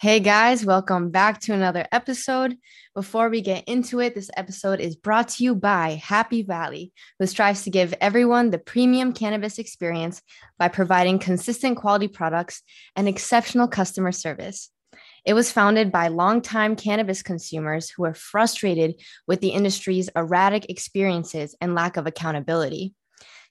Hey guys, welcome back to another episode. Before we get into it, this episode is brought to you by Happy Valley, who strives to give everyone the premium cannabis experience by providing consistent quality products and exceptional customer service. It was founded by longtime cannabis consumers who are frustrated with the industry's erratic experiences and lack of accountability.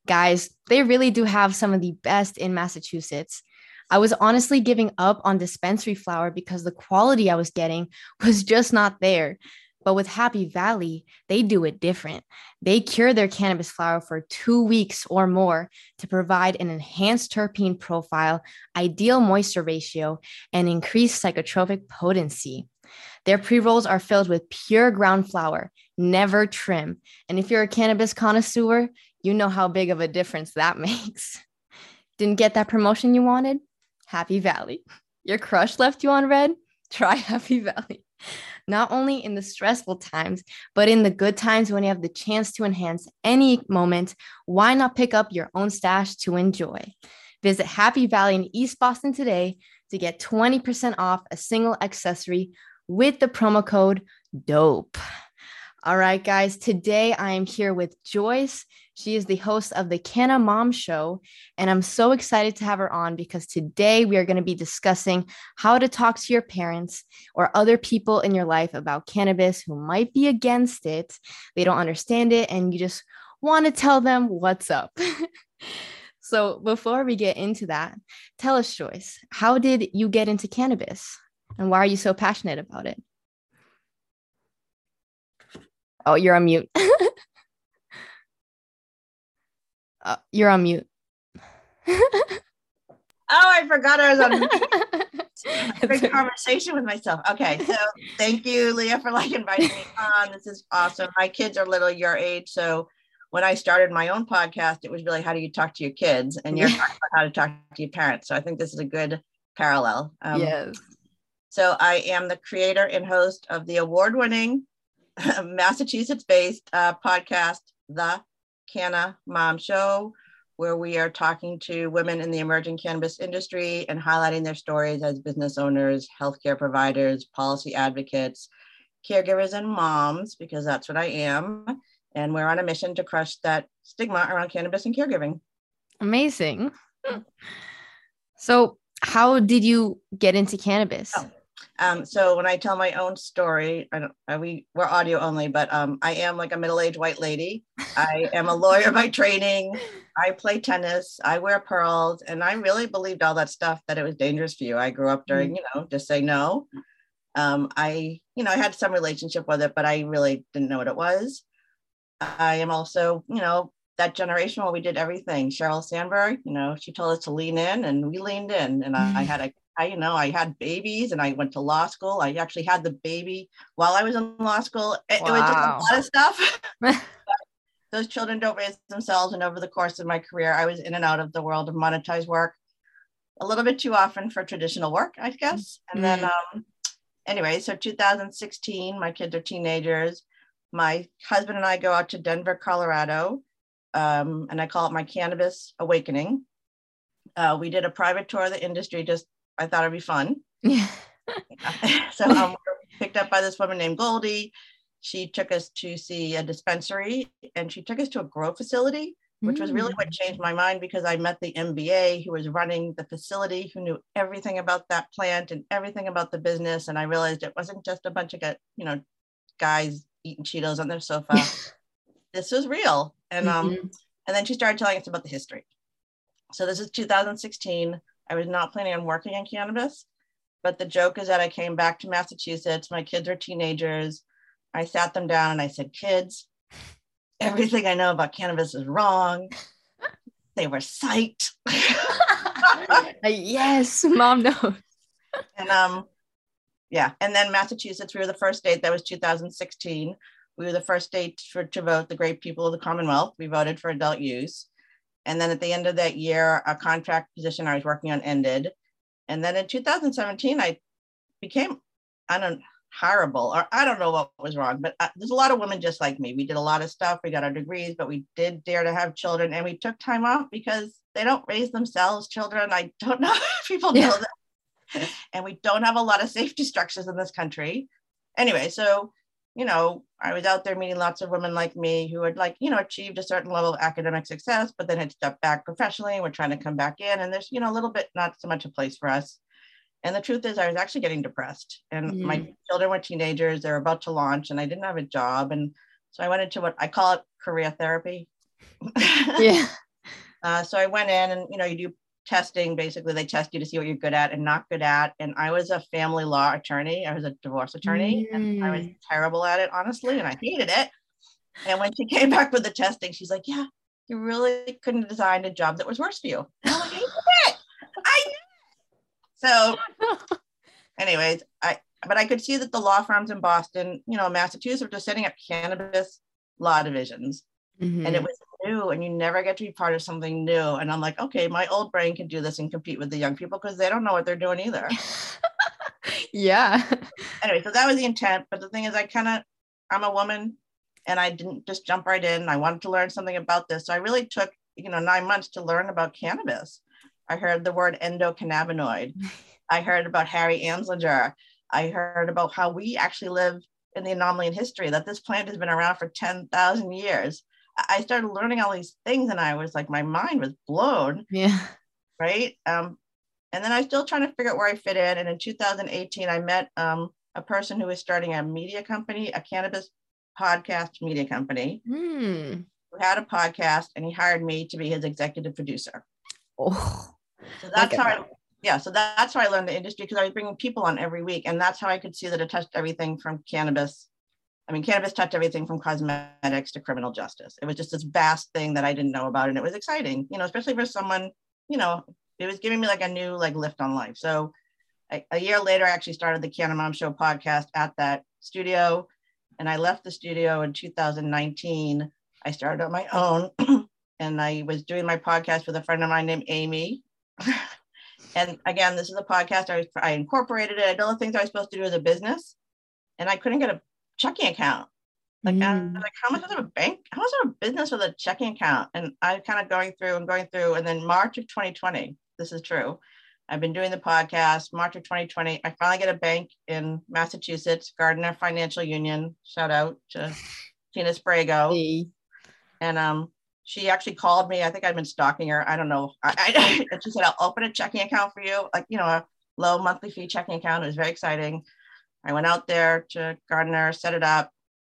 Guys, they really do have some of the best in Massachusetts. I was honestly giving up on dispensary flower because the quality I was getting was just not there. But with Happy Valley, they do it different. They cure their cannabis flower for two weeks or more to provide an enhanced terpene profile, ideal moisture ratio, and increased psychotropic potency. Their pre rolls are filled with pure ground flower, never trim. And if you're a cannabis connoisseur, you know how big of a difference that makes. Didn't get that promotion you wanted? Happy Valley. Your crush left you on red? Try Happy Valley. Not only in the stressful times, but in the good times when you have the chance to enhance any moment, why not pick up your own stash to enjoy? Visit Happy Valley in East Boston today to get 20% off a single accessory with the promo code DOPE. All right, guys, today I am here with Joyce. She is the host of the Canna Mom Show, and I'm so excited to have her on because today we are going to be discussing how to talk to your parents or other people in your life about cannabis who might be against it. They don't understand it, and you just want to tell them what's up. so, before we get into that, tell us, Joyce, how did you get into cannabis and why are you so passionate about it? Oh, you're on mute. Uh, you're on mute. oh, I forgot I was on a big conversation with myself. Okay, so thank you, Leah, for like inviting me on. This is awesome. My kids are little your age, so when I started my own podcast, it was really how do you talk to your kids, and you're talking about how to talk to your parents. So I think this is a good parallel. Um, yes. So I am the creator and host of the award-winning Massachusetts-based uh, podcast, The Canna Mom Show, where we are talking to women in the emerging cannabis industry and highlighting their stories as business owners, healthcare providers, policy advocates, caregivers, and moms, because that's what I am. And we're on a mission to crush that stigma around cannabis and caregiving. Amazing. So, how did you get into cannabis? Oh, um, so when I tell my own story, I don't, uh, we we're audio only, but um, I am like a middle-aged white lady. I am a lawyer by training. I play tennis. I wear pearls, and I really believed all that stuff that it was dangerous for you. I grew up during, mm. you know, just say no. Um, I, you know, I had some relationship with it, but I really didn't know what it was. I am also, you know, that generation where we did everything. Sheryl Sandberg, you know, she told us to lean in, and we leaned in, and I, I had a I, you know, I had babies and I went to law school. I actually had the baby while I was in law school. It, wow. it was just a lot of stuff. those children don't raise themselves. And over the course of my career, I was in and out of the world of monetized work a little bit too often for traditional work, I guess. And mm-hmm. then, um, anyway, so 2016, my kids are teenagers. My husband and I go out to Denver, Colorado, um, and I call it my cannabis awakening. Uh, we did a private tour of the industry just I thought it'd be fun. Yeah. so um, we picked up by this woman named Goldie. She took us to see a dispensary and she took us to a grow facility, which mm. was really what mm. changed my mind because I met the MBA who was running the facility, who knew everything about that plant and everything about the business. And I realized it wasn't just a bunch of, you know, guys eating Cheetos on their sofa. this was real. And um, mm-hmm. and then she started telling us about the history. So this is 2016. I was not planning on working in cannabis, but the joke is that I came back to Massachusetts. My kids are teenagers. I sat them down and I said, Kids, everything I know about cannabis is wrong. They were psyched. yes, mom knows. and um, yeah, and then Massachusetts, we were the first state. That was 2016. We were the first state for to vote the great people of the Commonwealth. We voted for adult use. And then at the end of that year, a contract position I was working on ended. And then in 2017, I became unhireable, or I don't know what was wrong, but uh, there's a lot of women just like me. We did a lot of stuff. We got our degrees, but we did dare to have children, and we took time off because they don't raise themselves children. I don't know if people know yeah. that. and we don't have a lot of safety structures in this country. Anyway, so you know, I was out there meeting lots of women like me who had like, you know, achieved a certain level of academic success, but then had stepped back professionally and were trying to come back in. And there's, you know, a little bit not so much a place for us. And the truth is, I was actually getting depressed, and mm. my children were teenagers. They were about to launch, and I didn't have a job. And so I went into what I call it career therapy. yeah. Uh, so I went in, and you know, you do testing. Basically, they test you to see what you're good at and not good at. And I was a family law attorney. I was a divorce attorney, mm. and I was mm. terrible at it, honestly, and I hated it. And when she came back with the testing, she's like, "Yeah, you really couldn't have designed a job that was worse for you." And I'm like, "I knew it. I knew so, anyways, I but I could see that the law firms in Boston, you know, Massachusetts, were just setting up cannabis law divisions, mm-hmm. and it was new, and you never get to be part of something new. And I'm like, okay, my old brain can do this and compete with the young people because they don't know what they're doing either. yeah. Anyway, so that was the intent. But the thing is, I kind of, I'm a woman, and I didn't just jump right in. I wanted to learn something about this, so I really took, you know, nine months to learn about cannabis. I heard the word endocannabinoid. I heard about Harry Anslinger. I heard about how we actually live in the anomaly in history, that this plant has been around for 10,000 years. I started learning all these things and I was like, my mind was blown. Yeah. Right. Um, and then I was still trying to figure out where I fit in. And in 2018, I met um, a person who was starting a media company, a cannabis podcast media company, mm. who had a podcast, and he hired me to be his executive producer. Oh. So that's how I, yeah, so that's how I learned the industry because I was bringing people on every week. And that's how I could see that it touched everything from cannabis. I mean, cannabis touched everything from cosmetics to criminal justice. It was just this vast thing that I didn't know about. And it was exciting, you know, especially for someone, you know, it was giving me like a new like lift on life. So I, a year later, I actually started the Canna Mom Show podcast at that studio. And I left the studio in 2019. I started on my own and I was doing my podcast with a friend of mine named Amy, and again, this is a podcast. I I incorporated it. I did all the things I was supposed to do as a business, and I couldn't get a checking account. Like, mm. like how much is a bank? How much is a business with a checking account? And I'm kind of going through and going through, and then March of 2020, this is true. I've been doing the podcast. March of 2020, I finally get a bank in Massachusetts, Gardner Financial Union. Shout out to Tina Sprago. Hey. And um, she actually called me. I think I'd been stalking her. I don't know. I, I, she said, I'll open a checking account for you, like, you know, a low monthly fee checking account. It was very exciting. I went out there to Gardner, set it up.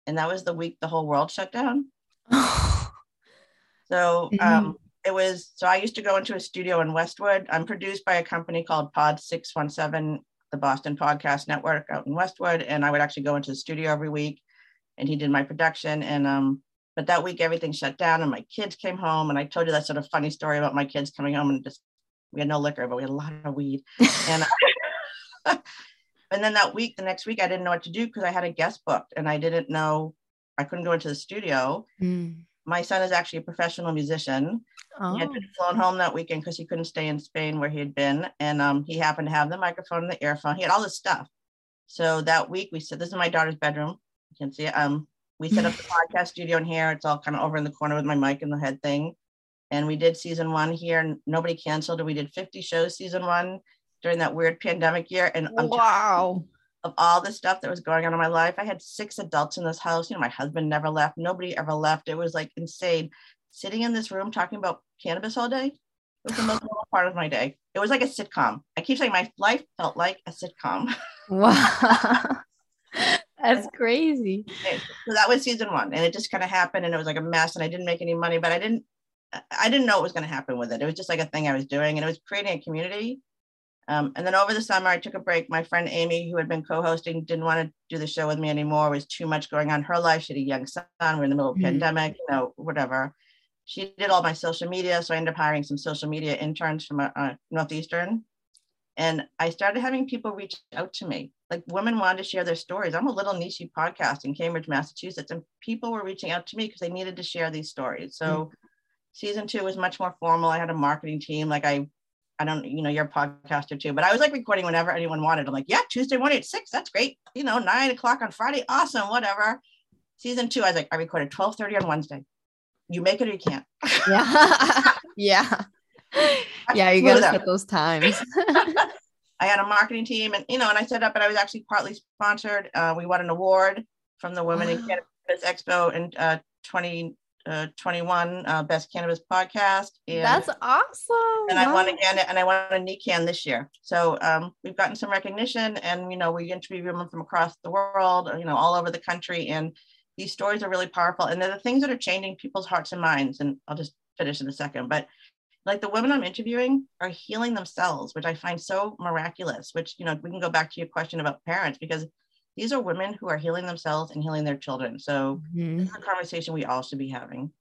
And that was the week the whole world shut down. so mm-hmm. um, it was, so I used to go into a studio in Westwood. I'm produced by a company called Pod 617, the Boston Podcast Network out in Westwood. And I would actually go into the studio every week and he did my production. And um, but that week, everything shut down, and my kids came home. And I told you that sort of funny story about my kids coming home and just we had no liquor, but we had a lot of weed. and and then that week, the next week, I didn't know what to do because I had a guest booked, and I didn't know I couldn't go into the studio. Mm. My son is actually a professional musician. Oh. He had been flown home that weekend because he couldn't stay in Spain where he had been, and um, he happened to have the microphone and the earphone. He had all this stuff. So that week, we said, "This is my daughter's bedroom. You can see it. Um, we set up the podcast studio in here. It's all kind of over in the corner with my mic and the head thing. And we did season one here. Nobody canceled it. We did 50 shows season one during that weird pandemic year. And wow. Of all the stuff that was going on in my life, I had six adults in this house. You know, my husband never left. Nobody ever left. It was like insane. Sitting in this room talking about cannabis all day. It was the most normal part of my day. It was like a sitcom. I keep saying my life felt like a sitcom. Wow. That's crazy. So that was season one, and it just kind of happened, and it was like a mess, and I didn't make any money, but I didn't, I didn't know what was going to happen with it. It was just like a thing I was doing, and it was creating a community. Um, and then over the summer, I took a break. My friend Amy, who had been co-hosting, didn't want to do the show with me anymore. It was too much going on in her life. She had a young son. We're in the middle of mm-hmm. pandemic, you know, whatever. She did all my social media, so I ended up hiring some social media interns from uh, Northeastern and I started having people reach out to me. Like women wanted to share their stories. I'm a little niche podcast in Cambridge, Massachusetts, and people were reaching out to me because they needed to share these stories. So mm-hmm. season two was much more formal. I had a marketing team. Like I, I don't, you know, you're a podcaster too, but I was like recording whenever anyone wanted. I'm like, yeah, Tuesday morning at six. That's great. You know, nine o'clock on Friday. Awesome. Whatever. Season two, I was like, I recorded 12:30 on Wednesday. You make it or you can't. Yeah. yeah yeah, you gotta set those times. I had a marketing team, and you know, and I set up, and I was actually partly sponsored. Uh, we won an award from the Women in Cannabis Expo in uh, 2021 uh, twenty one Best Cannabis Podcast. And, That's awesome. And I won again, and I won a NECANN this year. So um, we've gotten some recognition, and you know, we interview women from across the world, you know, all over the country, and these stories are really powerful, and they're the things that are changing people's hearts and minds. And I'll just finish in a second, but like the women I'm interviewing are healing themselves, which I find so miraculous. Which you know, we can go back to your question about parents because these are women who are healing themselves and healing their children. So mm-hmm. this is a conversation we all should be having.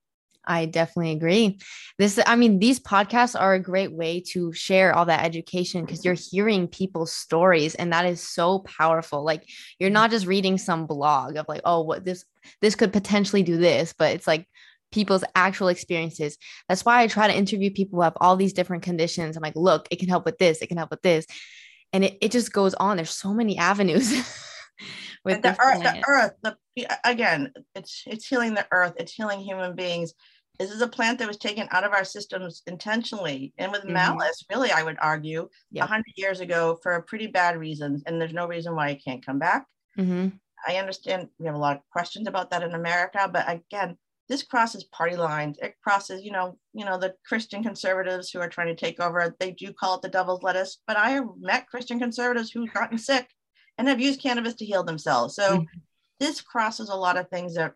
I definitely agree. This, I mean, these podcasts are a great way to share all that education because you're hearing people's stories, and that is so powerful. Like you're not just reading some blog of like, oh, what this this could potentially do this, but it's like people's actual experiences. That's why I try to interview people who have all these different conditions. I'm like, look, it can help with this, it can help with this, and it it just goes on. There's so many avenues. with the earth, the earth, the again, it's it's healing the earth, it's healing human beings. This is a plant that was taken out of our systems intentionally and with mm-hmm. malice, really, I would argue, a yep. hundred years ago for pretty bad reasons. And there's no reason why it can't come back. Mm-hmm. I understand we have a lot of questions about that in America, but again, this crosses party lines. It crosses, you know, you know, the Christian conservatives who are trying to take over. They do call it the devil's lettuce, but I have met Christian conservatives who've gotten sick and have used cannabis to heal themselves. So mm-hmm. this crosses a lot of things that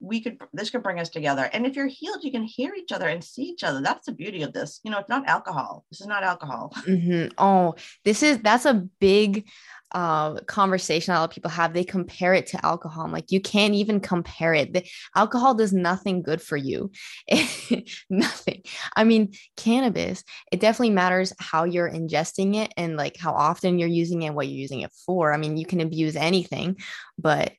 we could this could bring us together. And if you're healed, you can hear each other and see each other. That's the beauty of this. You know, it's not alcohol. This is not alcohol. Mm-hmm. Oh, this is that's a big uh, conversation a lot of people have. They compare it to alcohol. I'm like, you can't even compare it. The, alcohol does nothing good for you. nothing. I mean, cannabis, it definitely matters how you're ingesting it and like how often you're using it, what you're using it for. I mean, you can abuse anything, but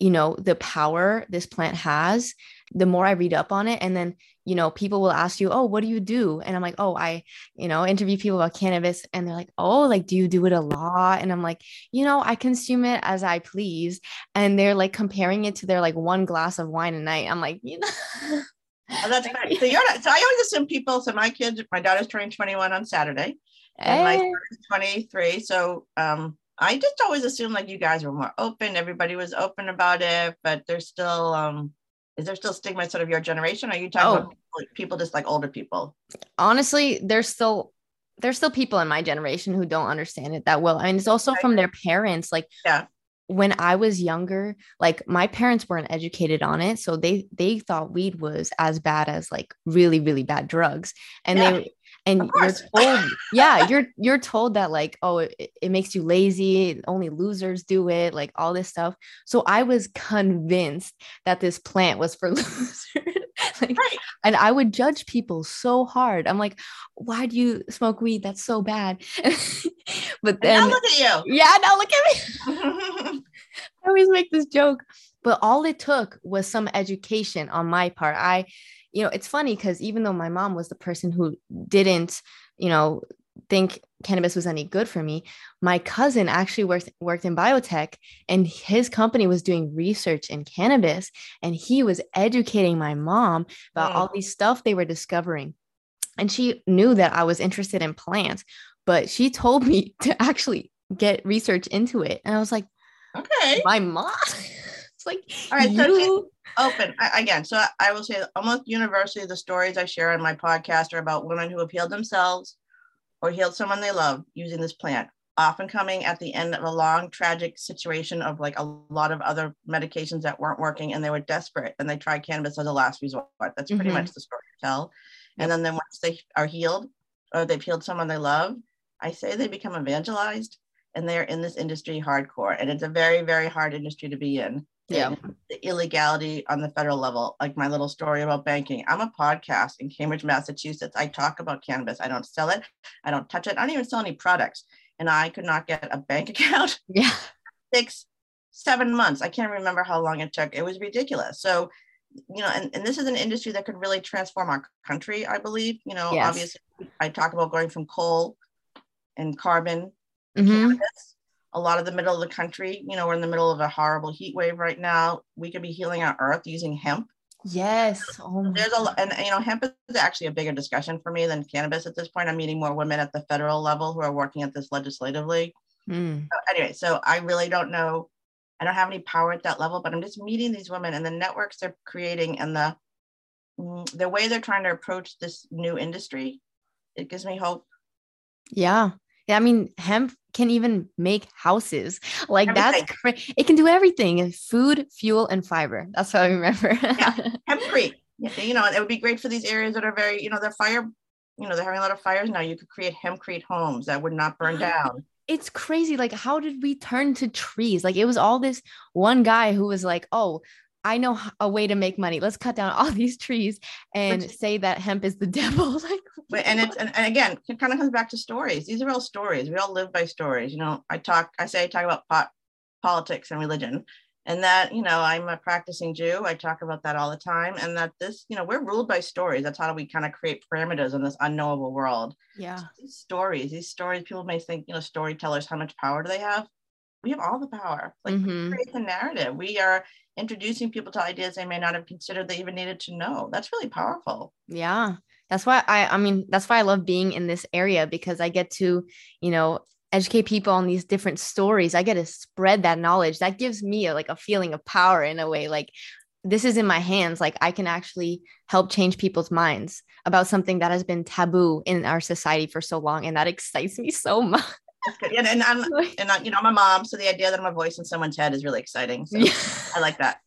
you know, the power this plant has, the more I read up on it. And then, you know, people will ask you, Oh, what do you do? And I'm like, Oh, I, you know, interview people about cannabis and they're like, Oh, like, do you do it a lot? And I'm like, you know, I consume it as I please. And they're like comparing it to their like one glass of wine a night. I'm like, you know. Oh, that's right. So you're not, so I always assume people, so my kids, my daughter's turning 21 on Saturday and hey. my son is 23. So um I just always assumed like you guys were more open. Everybody was open about it, but there's still um is there still stigma sort of your generation? Are you talking oh. about people, people just like older people? Honestly, there's still there's still people in my generation who don't understand it that well. I mean, it's also from their parents. Like, yeah, when I was younger, like my parents weren't educated on it, so they they thought weed was as bad as like really really bad drugs, and yeah. they and you're told yeah you're you're told that like oh it, it, makes you lazy only losers do it like all this stuff. So i was convinced that this plant was for losers. Like, right. and i would judge people so hard. I'm like why do you smoke weed? That's so bad. But then now look at you. Yeah now look at me. I always make this joke. But all it took was some education on my part. I you know, it's funny because even though my mom was the person who didn't, you know, think cannabis was any good for me, my cousin actually worked worked in biotech and his company was doing research in cannabis and he was educating my mom about mm. all these stuff they were discovering. And she knew that I was interested in plants, but she told me to actually get research into it. And I was like, okay. My mom. like, all right, you open I, again so I, I, will say almost universally the stories i share on my podcast are about women who have healed themselves or healed someone they love using this plant often coming at the end of a long tragic situation of like a lot of other medications that weren't working and they were desperate and they tried cannabis as a last resort. That's pretty mm-hmm. much the story I tell. And then then once they are healed or they've healed someone they love i say they become evangelized and they're in this industry hardcore. And it's a very very hard industry to be in yeah. the illegality on the federal level like my little story about banking. I'm a podcast in cambridge massachusetts. I talk about cannabis. I don't sell it. I don't touch it. I don't even sell any products. And i could not get a bank account yeah. six seven months. I can't remember how long it took. It was ridiculous. So you know and, and this is an industry that could really transform our country i believe. You know yes. obviously i talk about going from coal and carbon mm-hmm. cannabis a lot of the middle of the country, you know, we're in the middle of a horrible heat wave right now. We could be healing our earth using hemp. Yes. Oh there's a and you know hemp is actually a bigger discussion for me than cannabis at this point. I'm meeting more women at the federal level who are working at this legislatively. Mm. So anyway, so I really don't know. I don't have any power at that level, but I'm just meeting these women and the networks they're creating and the mm, the way they're trying to approach this new industry. It gives me hope. Yeah. Yeah, I mean, hemp can even make houses. Like everything. that's crazy. It can do everything: eh, food, fuel, and fiber. That's what I remember. yeah, hempcrete. You know, it would be great for these areas that are very, you know, they're fire. You know, they're having a lot of fires now. You could create hempcrete homes that would not burn uh-huh. down. It's crazy. Like, how did we turn to trees? Like, it was all this one guy who was like, "Oh, I know a way to make money. Let's cut down all these trees and Which, say that hemp is the devil. like, and it's and, and again, it kind of comes back to stories. These are all stories. We all live by stories. You know, I talk, I say, I talk about pot, politics and religion, and that you know, I'm a practicing Jew. I talk about that all the time, and that this, you know, we're ruled by stories. That's how we kind of create parameters in this unknowable world. Yeah, so these stories, these stories, people may think, you know, storytellers, how much power do they have? We have all the power. Like mm-hmm. create the narrative. We are introducing people to ideas they may not have considered they even needed to know. That's really powerful. Yeah. That's why I I mean that's why I love being in this area because I get to, you know, educate people on these different stories. I get to spread that knowledge. That gives me a, like a feeling of power in a way like this is in my hands like I can actually help change people's minds about something that has been taboo in our society for so long and that excites me so much. And, and I'm and I, you know I'm a mom, so the idea that I'm a voice in someone's head is really exciting. So yeah. I like that.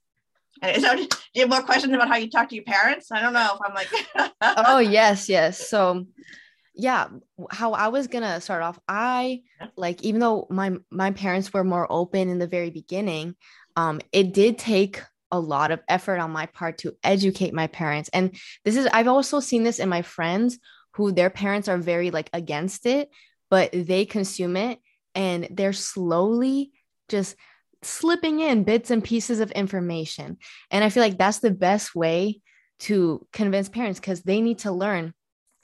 And so, do you have more questions about how you talk to your parents? I don't know if I'm like. oh yes, yes. So, yeah, how I was gonna start off. I like even though my my parents were more open in the very beginning, um, it did take a lot of effort on my part to educate my parents. And this is I've also seen this in my friends who their parents are very like against it but they consume it and they're slowly just slipping in bits and pieces of information. And I feel like that's the best way to convince parents because they need to learn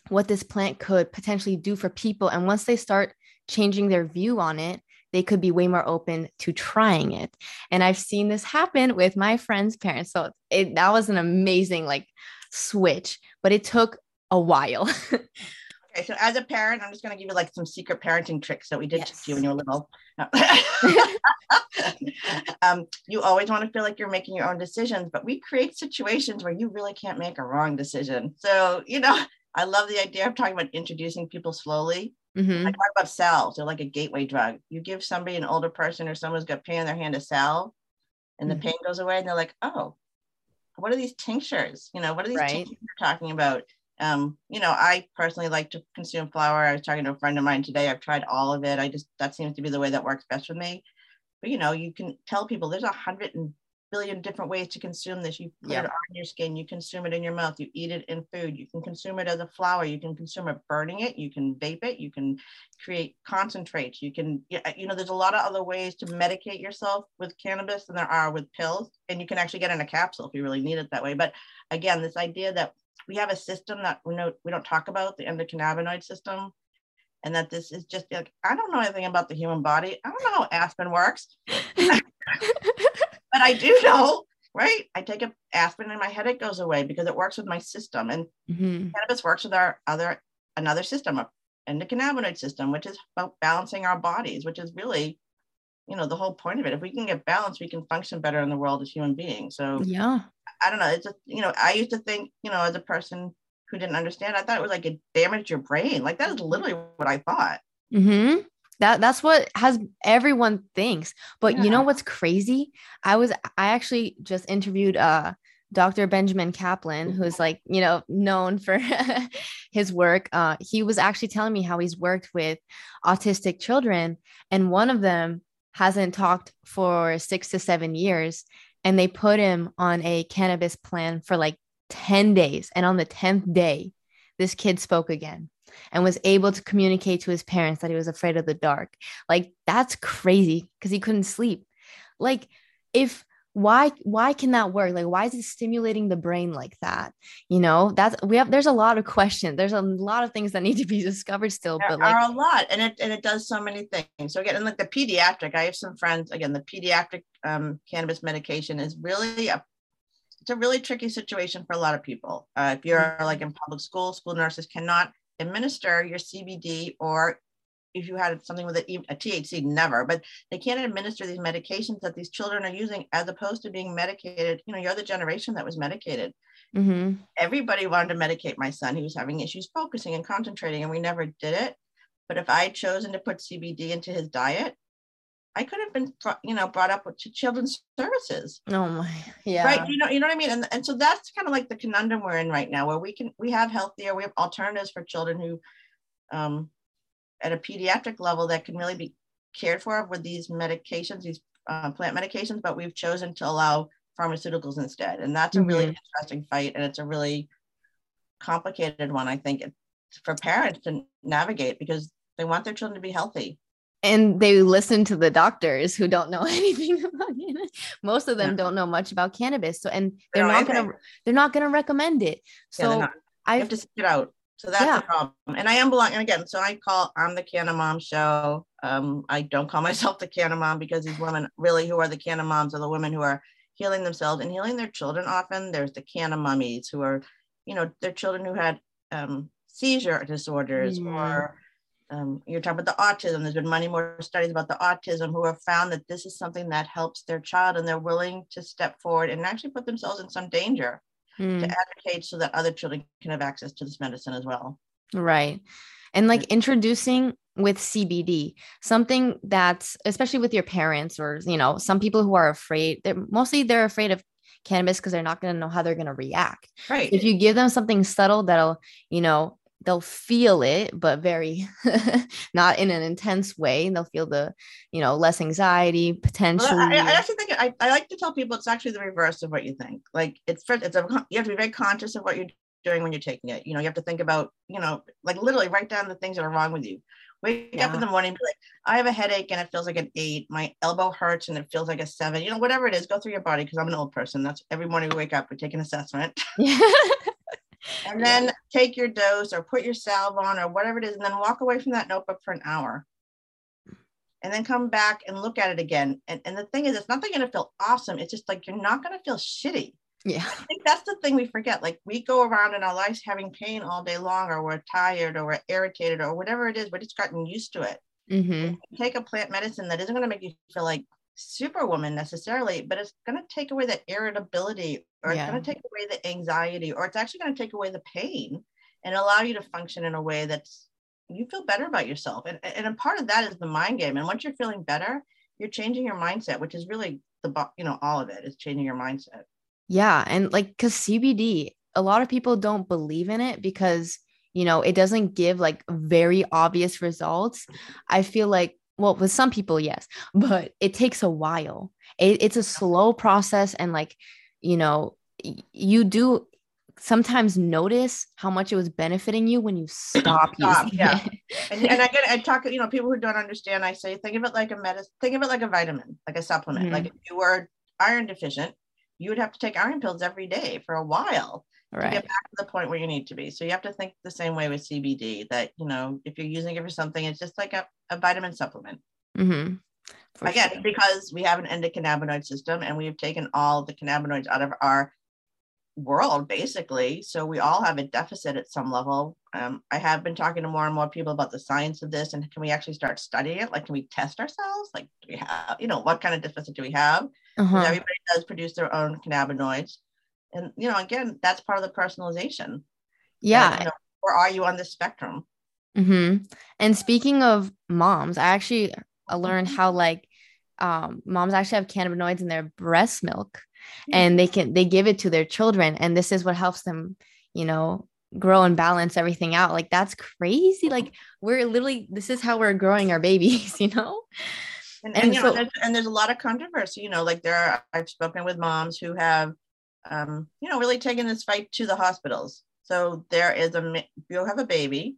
what this plant could potentially do for people. And once they start changing their view on it, they could be way more open to trying it. And I've seen this happen with my friends' parents. So it, that was an amazing like switch, but it took a while. So as a parent, I'm just going to give you like some secret parenting tricks that we did yes. to you when you were little. um, you always want to feel like you're making your own decisions, but we create situations where you really can't make a wrong decision. So, you know, I love the idea of talking about introducing people slowly. Mm-hmm. I talk about salves. They're like a gateway drug. You give somebody, an older person or someone's got pain in their hand, a salve, and mm-hmm. the pain goes away, and they're like, oh, what are these tinctures? You know, what are these right. tinctures you're talking about? Um, you know, I personally like to consume flower. I was talking to a friend of mine today. I've tried all of it. I just that seems to be the way that works best for me. But you know, you can tell people there's a hundred and billion different ways to consume this. You put yeah. it on your skin, you consume it in your mouth, you eat it in food, you can consume it as a flower, you can consume it burning it, you can vape it, you can create concentrates, you can, you know, there's a lot of other ways to medicate yourself with cannabis than there are with pills. And you can actually get in a capsule if you really need it that way. But again, this idea that we have a system that we know we don't talk about the endocannabinoid system and that this is just like i don't know anything about the human body. I don't know how aspirin works. But i do know right? I take a aspirin and my headache goes away because it works with my system and mm-hmm. cannabis works with our other another system a endocannabinoid system which is about balancing our bodies which is really you know the whole point of it. If we can get balance we can function better in the world as human beings. So yeah I don't know. It's just, you know, I used to think, you know, as a person who didn't understand, I thought it was like it damaged your brain. Like that is literally what I thought. Mm-hmm. That that's what has everyone thinks. But yeah. you know what's crazy? I was I actually just interviewed uh Dr. Benjamin Caplan, who's like, you know, known for his work. Uh, he was actually telling me how he's worked with autistic children, and one of them hasn't talked for six to seven years and they put him on a cannabis plan for like 10 days. And on the 10th day, this kid spoke again and was able to communicate to his parents that he was afraid of the dark. Like, that's crazy because he couldn't sleep. Like, if why why can that work? Like why is it stimulating the brain like that? You know that's we have there's a lot of questions. There's a lot of things that need to be discovered still there but like are a lot and it and it does so many things. So again and like the pediatric i have some friends again the pediatric um, cannabis medication is really a it's a really tricky situation for a lot of people. Uh, if you're like in public school, school nurses cannot administer your CBD or if you had something with a, a, THC, never, but they can't administer these medications that these children are using as opposed to being medicated. You know, you're the generation that was medicated. Mm-hmm. Everybody wanted to medicate my son. He was having issues focusing and concentrating, and we never did it. But if I had chosen to put CBD into his diet, I could have been, you know, brought up with children's services. Oh my, yeah. Right. You know, you know what I mean? And, and so that's kind of like the conundrum we're in right now, where we can, we have healthier, we have alternatives for children who, um, at a pediatric level that can really be cared for with these medications, these uh, plant medications, but we've chosen to allow pharmaceuticals instead. And that's a really mm-hmm. interesting fight. And it's a really complicated one, I think, for parents to navigate because they want their children to be healthy. And they listen to the doctors who don't know anything about cannabis. Most of them yeah. don't know much about cannabis. So and they're not gonna they're not gonna recommend it. So yeah, I have to stick it out. So that's yeah. the problem. And I am belonging again. So I call I'm the Canna Mom show. Um, I don't call myself the Canna Mom because these women really who are the Canna Moms are the women who are healing themselves and healing their children often. There's the Canna Mummies who are, you know, their children who had um, seizure disorders mm. or um, you're talking about the autism. There's been many more studies about the autism who have found that this is something that helps their child and they're willing to step forward and actually put themselves in some danger mm. to advocate so that other children can have access to this medicine as well. Right. And like introducing with CBD, something that's especially with your parents or you know, some people who are afraid, they're mostly they're afraid of cannabis because they're not going to know how they're going to react. Right. If you give them something subtle that'll, you know, they'll feel it but very not in an intense way they'll feel the you know less anxiety potentially well, I, I, actually think I, I like to tell people it's actually the reverse of what you think. Like it's first it's a you have to be very conscious of what you're doing when you're taking it. You know you have to think about you know like literally write down the things that are wrong with you. Wake yeah. up in the morning be like i have a headache and it feels like an eight. My elbow hurts and it feels like a seven. You know whatever it is go through your body because i'm an old person. That's every morning we wake up we take an assessment and then take your dose or put your salve on or whatever it is, and then walk away from that notebook for an hour. And then come back and look at it again. And, and the thing is, it's not going to feel awesome. It's just like you're not going to feel shitty. Yeah. I think that's the thing we forget. Like we go around in our lives having pain all day long, or we're tired, or we're irritated, or whatever it is. We're just gotten used to it. Mm-hmm. Take a plant medicine that isn't going to make you feel like superwoman necessarily, but it's going to take away that irritability or yeah. it's going to take away the anxiety or it's actually going to take away the pain and allow you to function in a way that's you feel better about yourself. And, and a part of that is the mind game. And once you're feeling better, you're changing your mindset, which is really the, you know, all of it is changing your mindset. Yeah. And like, cause CBD, a lot of people don't believe in it because, you know, it doesn't give like very obvious results. I feel like well with some people yes but it takes a while it, it's a slow process and like you know you do sometimes notice how much it was benefiting you when you stop, stop using yeah. it. and, and I get I talk, you know, people who don't understand, I say think of it like a medicine, think of it like a vitamin, like a supplement. Mm-hmm. Like if you were iron deficient, you would have to take iron pills every day for a while right. to get back to the point where you need to be. So you have to think the same way with CBD that, you know, if you're using it for something, it's just like a, a vitamin supplement. Mm-hmm. Again, sure. because we have an endocannabinoid system and we've taken all the cannabinoids out of our world basically so we all have a deficit at some level. Um, i have been talking to more and more people about the science of this and can we actually start studying it? Like can we test ourselves? Like do we have you know what kind of deficit do we have? Uh-huh. everybody does produce their own cannabinoids. And you know again that's part of the personalization. Yeah. And, you know, or are you on the spectrum? Mm-hmm. and speaking of moms i actually learned mm-hmm. how like um, moms actually have cannabinoids in their breast milk and they can they give it to their children and this is what helps them you know grow and balance everything out. Like that's crazy. Like we're literally this is how we're growing our babies you know? And, and, and you so, know there's, and there's a lot of controversy you know like there are i've spoken with moms who have um, you know really taken this fight to the hospitals. So there is a you have a baby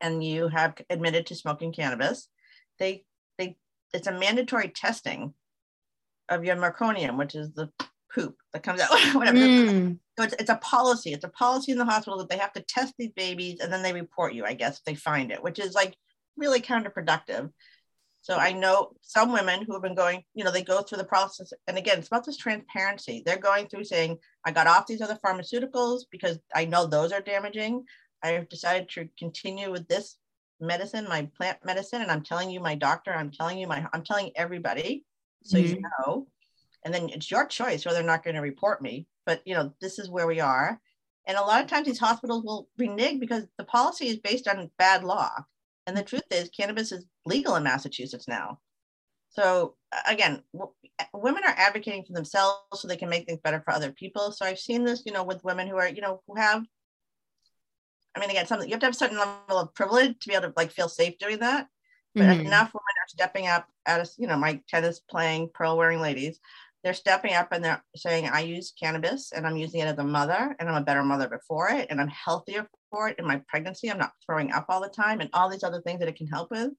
and you have admitted to smoking cannabis. They they it's a mandatory testing of your meconium, which is the poop that comes out, whatever. Mm. So it's, it's a policy. It's a policy in the hospital that they have to test these babies and then they report you, I guess, if they find it, which is like really counterproductive. So I know some women who have been going, you know, they go through the process. And again, it's about this transparency. They're going through saying, I got off these other pharmaceuticals because I know those are damaging. I've decided to continue with this medicine, my plant medicine. And I'm telling you, my doctor, I'm telling you, my, I'm telling everybody. So mm-hmm. you know, and then it's your choice whether they're not going to report me. But, you know, this is where we are. And a lot of times these hospitals will renege because the policy is based on bad law. And the truth is, cannabis is legal in Massachusetts now. So again, w- women are advocating for themselves so they can make things better for other people. So I've seen this, you know, with women who are, you know, who have. I mean, again, something you have to have a certain level of privilege to be able to like feel safe doing that. But mm-hmm. enough women are stepping up at a, you know, my tennis playing, pearl wearing ladies. They're stepping up and they're saying, I use cannabis and I'm using it as a mother and I'm a better mother before it and I'm healthier for it in my pregnancy. I'm not throwing up all the time and all these other things that it can help with.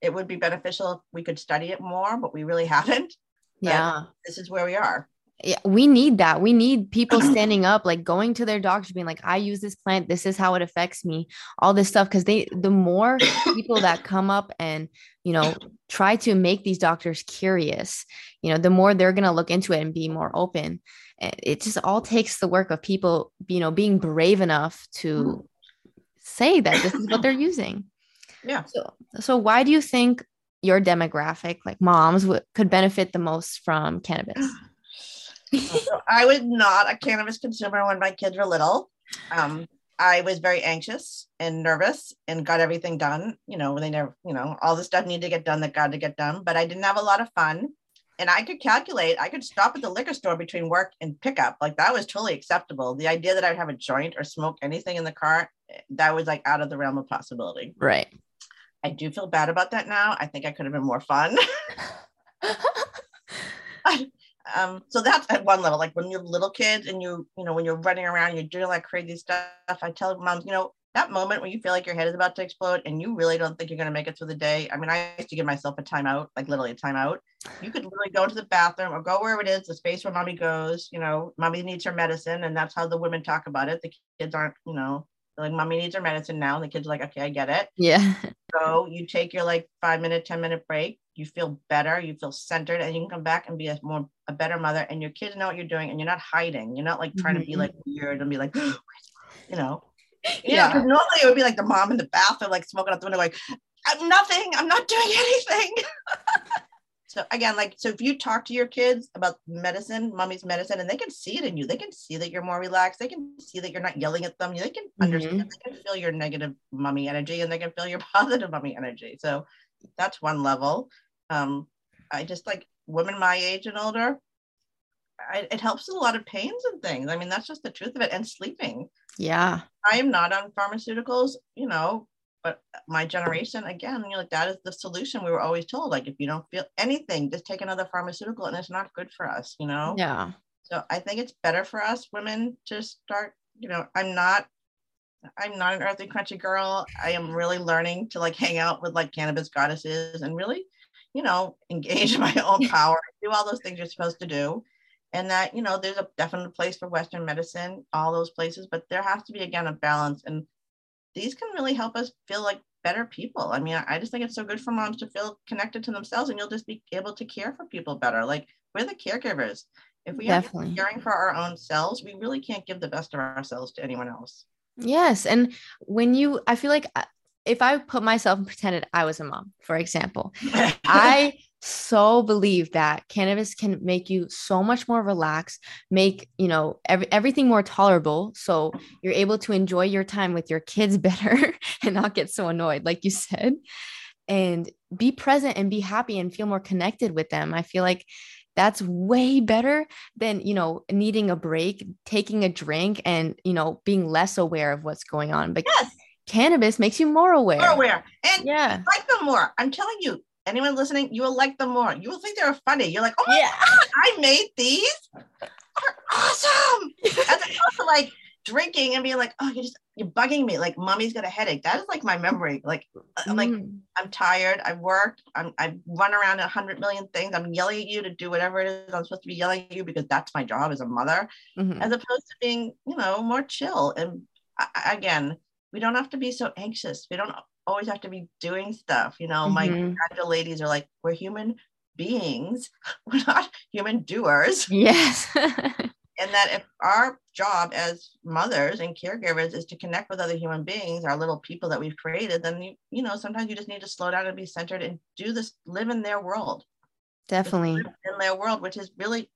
It would be beneficial if we could study it more, but we really haven't. But yeah. This is where we are. Yeah, we need that. We need people standing up, like going to their doctors, being like, I use this plant. This is how it affects me, all this stuff. Cause they, the more people that come up and, you know, try to make these doctors curious, you know, the more they're going to look into it and be more open it just all takes the work of people you know being brave enough to mm-hmm. say that this is what they're using yeah so so why do you think your demographic like moms w- could benefit the most from cannabis so i was not a cannabis consumer when my kids were little um, I was very anxious and nervous and got everything done. You know, when they never, you know, all the stuff needed to get done that got to get done, but I didn't have a lot of fun and I could calculate, I could stop at the liquor store between work and pickup. Like that was totally acceptable. The idea that I'd have a joint or smoke anything in the car, that was like out of the realm of possibility. Right. I do feel bad about that now. I think I could have been more fun. um, so that's at one level. Like when you're little kids and you, you know, when you're running around, you're doing like crazy stuff. I tell moms, you know, that moment when you feel like your head is about to explode and you really don't think you're going to make it through the day. I mean, I used to give myself a timeout, like literally a timeout. You could literally go to the bathroom or go wherever it is, the space where mommy goes. You know, mommy needs her medicine, and that's how the women talk about it. The kids aren't, you know, like mommy needs her medicine now, and the kids are like, okay, I get it. Yeah. So you take your like five minute, ten minute break. You feel better. You feel centered, and you can come back and be a more a better mother. And your kids know what you're doing, and you're not hiding. You're not like trying mm-hmm. to be like weird and be like, you know yeah, because normally it would be like the mom in the bathroom, like smoking out the window, like, I'm nothing, I'm not doing anything. so again, like, so if you talk to your kids about medicine, mommy's medicine, and they can see it in you, they can see that you're more relaxed, they can see that you're not yelling at them, they can mm-hmm. understand, they can feel your negative mummy energy and they can feel your positive mummy energy. So that's one level. Um, I just like women my age and older, I, it helps with a lot of pains and things. I mean, that's just the truth of it. And sleeping. Yeah. I am not on pharmaceuticals, you know, but my generation, again, you know, like that is the solution. We were always told, like, if you don't feel anything, just take another pharmaceutical and it's not good for us, you know? Yeah. So I think it's better for us women to start, you know, I'm not I'm not an earthy crunchy girl. I am really learning to like hang out with like cannabis goddesses and really, you know, engage my own power, do all those things you're supposed to do. And that you know there's a definite place for western medicine all those places but there has to be again a balance. And these can really help us feel like better people. I mean i just think it's so good for moms to feel connected to themselves and you'll just be able to care for people better. Like we're the caregivers. If we are caring for our own selves we really can't give the best of ourselves to anyone else. Yes and when you i feel like uh, if i put myself and pretended i was a mom for example i so believe that cannabis can make you so much more relaxed make you know every, everything more tolerable. So you're able to enjoy your time with your kids better and not get so annoyed like you said and be present and be happy and feel more connected with them. I feel like that's way better than you know needing a break taking a drink and you know being less aware of what's going on. But yes. Cannabis makes you more aware more aware and yeah like them more i'm telling you anyone listening, you will like them more. You will think they're funny. You're like, oh my yeah. God, I made these. They're awesome. As opposed to like drinking and being like, oh, you're just you're bugging me. Like mommy's got a headache. That is like my memory. Like I'm like, mm. I'm tired. I've worked. I'm I run around a hundred million things. I'm yelling at you to do whatever it is I'm supposed to be yelling at you because that's my job as a mother, mm-hmm. as opposed to being, you know, more chill. And I, again, we don't have to be so anxious. We don't always have to be doing stuff. You know, mm-hmm. my ladies are like, we're human beings, we're not human doers. Yes. and that if our job as mothers and caregivers is to connect with other human beings our little people that we've created then you, you know sometimes you just need to slow down and be centered and do this live in their world definitely in their world which is really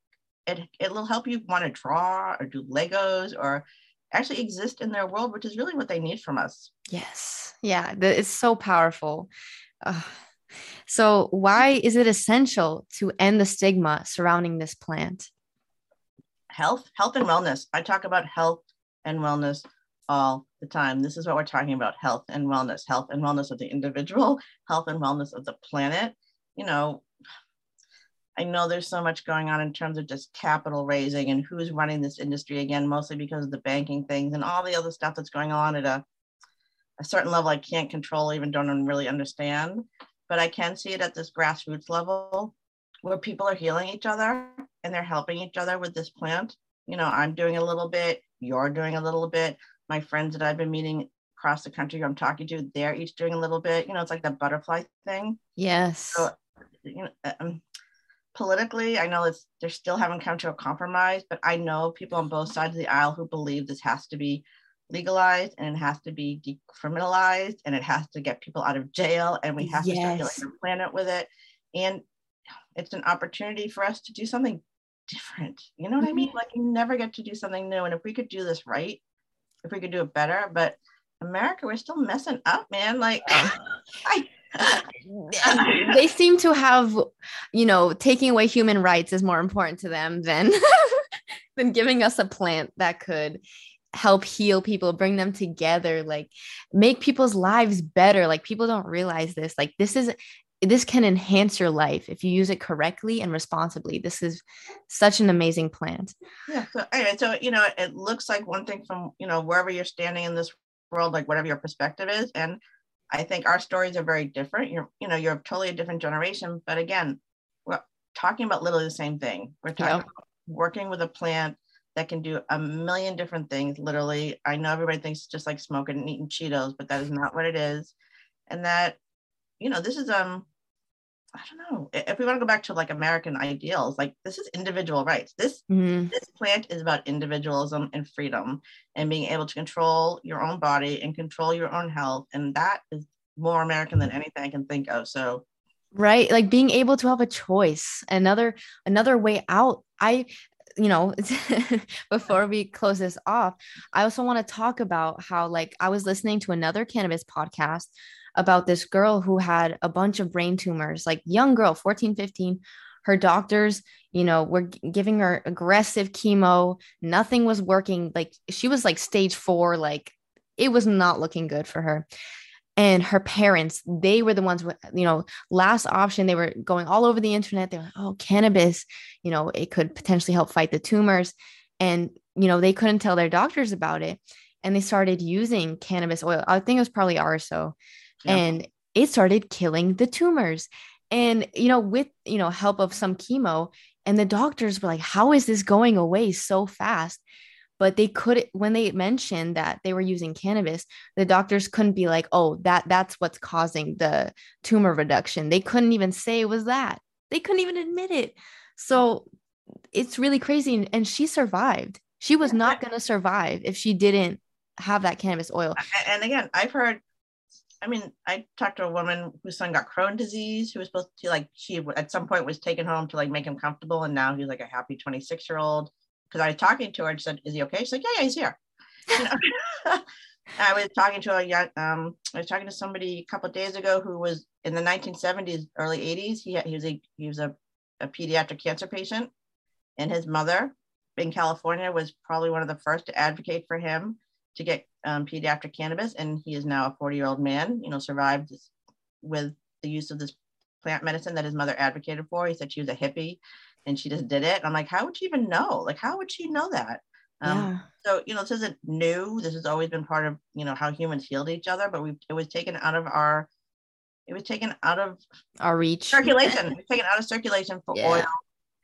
it it'll help you want to draw or do legos or actually exist in their world which is really what they need from us yes yeah it's so powerful uh, so why is it essential to end the stigma surrounding this plant health, health and wellness. I talk about health and wellness all the time. This is what we're talking about health and wellness, health and wellness of the individual, health and wellness of the planet. You know, I know there's so much going on in terms of just capital raising and who's running this industry again, mostly because of the banking things and all the other stuff that's going on at a, a certain level I can't control, even don't really understand. But I can see it at this grassroots level where people are healing each other and they're helping each other with this plant. You know, I'm doing a little bit, you're doing a little bit. My friends that I've been meeting across the country who I'm talking to, they're each doing a little bit. You know, it's like the butterfly thing. Yes. So, you know, um, politically, I know it's they're still haven't come to a compromise, but I know people on both sides of the aisle who believe this has to be legalized and it has to be decriminalized and it has to get people out of jail and we have yes. to circulate the planet with it. And it's an opportunity for us to do something different. You know what I mean? Mm-hmm. Like you never get to do something new. And if we could do this right, if we could do it better, but America, we're still messing up, man. Like I they seem to have, you know, taking away human rights is more important to them than than giving us a plant that could help heal people, bring them together, like make people's lives better. Like people don't realize this. Like this is this can enhance your life if you use it correctly and responsibly. This is such an amazing plant. Yeah. So anyway, so you know, it looks like one thing from you know wherever you're standing in this world, like whatever your perspective is, and I think our stories are very different. You're you know you're totally a different generation, but again, we're talking about literally the same thing. We're talking yep. working with a plant that can do a million different things. Literally, I know everybody thinks just like smoking and eating Cheetos, but that is not what it is, and that you know this is um I don't know if we want to go back to like American ideals, like this is individual rights. This mm-hmm. this plant is about individualism and freedom and being able to control your own body and control your own health, and that is more American than anything I can think of. So, right, like being able to have a choice, another another way out. I you know before we close this off i also want to talk about how like i was listening to another cannabis podcast about this girl who had a bunch of brain tumors, like young girl, 14, 15. Her doctors, you know, were giving her aggressive chemo. Nothing was working. Like she was like stage four, like it was not looking good for her. And her parents, they were the ones, with you know, last option. They were going all over the internet. They're like, oh, cannabis, you know, it could potentially help fight the tumors. And, you know, they couldn't tell their doctors about it. And they started using cannabis oil. I think it was probably And it started killing the tumors. And you know with you know help of some chemo and the doctors were like how is this going away so fast? But they could when they mentioned that they were using cannabis the doctors couldn't be like oh that that's what's causing the tumor reduction. They couldn't even say it was that. They couldn't even admit it. So it's really crazy. And she survived. She was not going to survive if she didn't have that cannabis oil. And again i've heard I mean, I talked to a woman whose son got Crohn disease, who was supposed to like she at some point was taken home to like make him comfortable, and now he's like a happy 26 year old. Because I was talking to her and said, "Is he okay?" She's like, "Yeah, yeah, he's here." I was talking to a young, um, I was talking to somebody a couple days ago who was in the 1970s, early 80s. He he was a he was a, a pediatric cancer patient, and his mother in California was probably one of the first to advocate for him to get um, pediatric cannabis, and he is now a 40 year old man. You know, survived with the use of this plant medicine that his mother advocated for. He said she was a hippie, and she just did it. I'm like, how would she even know? Like, how would she know that? Um, yeah. So you know, this isn't new. This has always been part of you know how humans healed each other, but we it was taken out of our it was taken out of our reach circulation. it was taken out of circulation for yeah. oil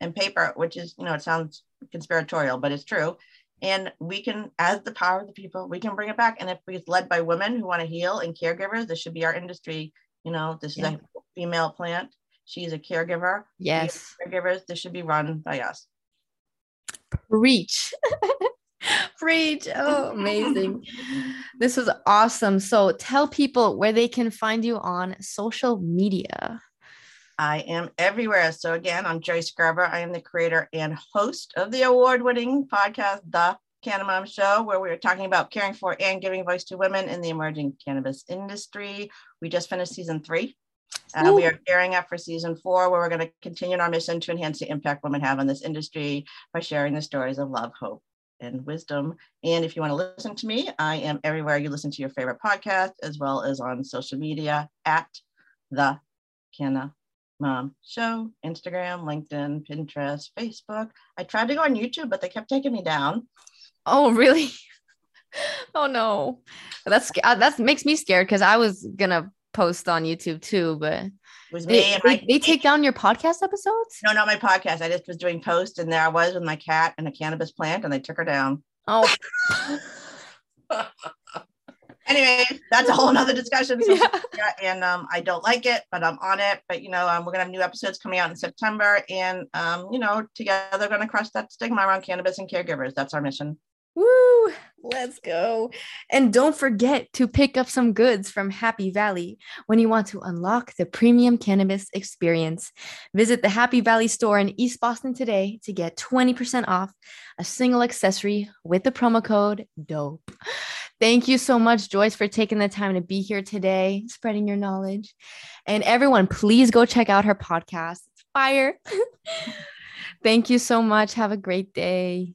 and paper, which is you know it sounds conspiratorial, but it's true And we can, as the power of the people, we can bring it back. And if it's led by women who want to heal and caregivers, this should be our industry. You know, this yeah. is a female plant. She's a caregiver. Yes. Caregivers, this should be run by us. Preach. Preach. Oh, amazing. This was awesome. So tell people where they can find you on social media. I am everywhere. So again, I'm Joyce Gerber. I am the creator and host of the award-winning podcast, The Cannamom Show, where we are talking about caring for and giving voice to women in the emerging cannabis industry. We just finished season three. Uh, we are gearing up for season four, where we're going to continue our mission to enhance the impact women have on this industry by sharing the stories of love, hope, and wisdom. And if you want to listen to me, I am everywhere you listen to your favorite podcast, as well as on social media at the Canna Mom Show, Instagram, LinkedIn, Pinterest, Facebook. I tried to go on YouTube, but they kept taking me down. Oh, really? oh no, that's uh, that makes me scared because I was gonna post on YouTube too, but it was me. They, they, they, take down your podcast episodes? No, not my podcast. I just was doing posts, and there I was with my cat and a cannabis plant, and they took her down. Oh. anyway, that's a whole nother discussion. So, yeah. yeah. and um, I don't like it, but I'm on it. But you know, um, we're gonna have new episodes coming out in September, and um, you know, together we're gonna crush that stigma around cannabis and caregivers. That's our mission. Woo! Let's go. And don't forget to pick up some goods from Happy Valley when you want to unlock the premium cannabis experience. Visit the Happy Valley store in East Boston today to get 20% off a single accessory with the promo code DOPE. Thank you so much, Joyce, for taking the time to be here today, spreading your knowledge. And everyone, please go check out her podcast. It's fire. Thank you so much. Have a great day.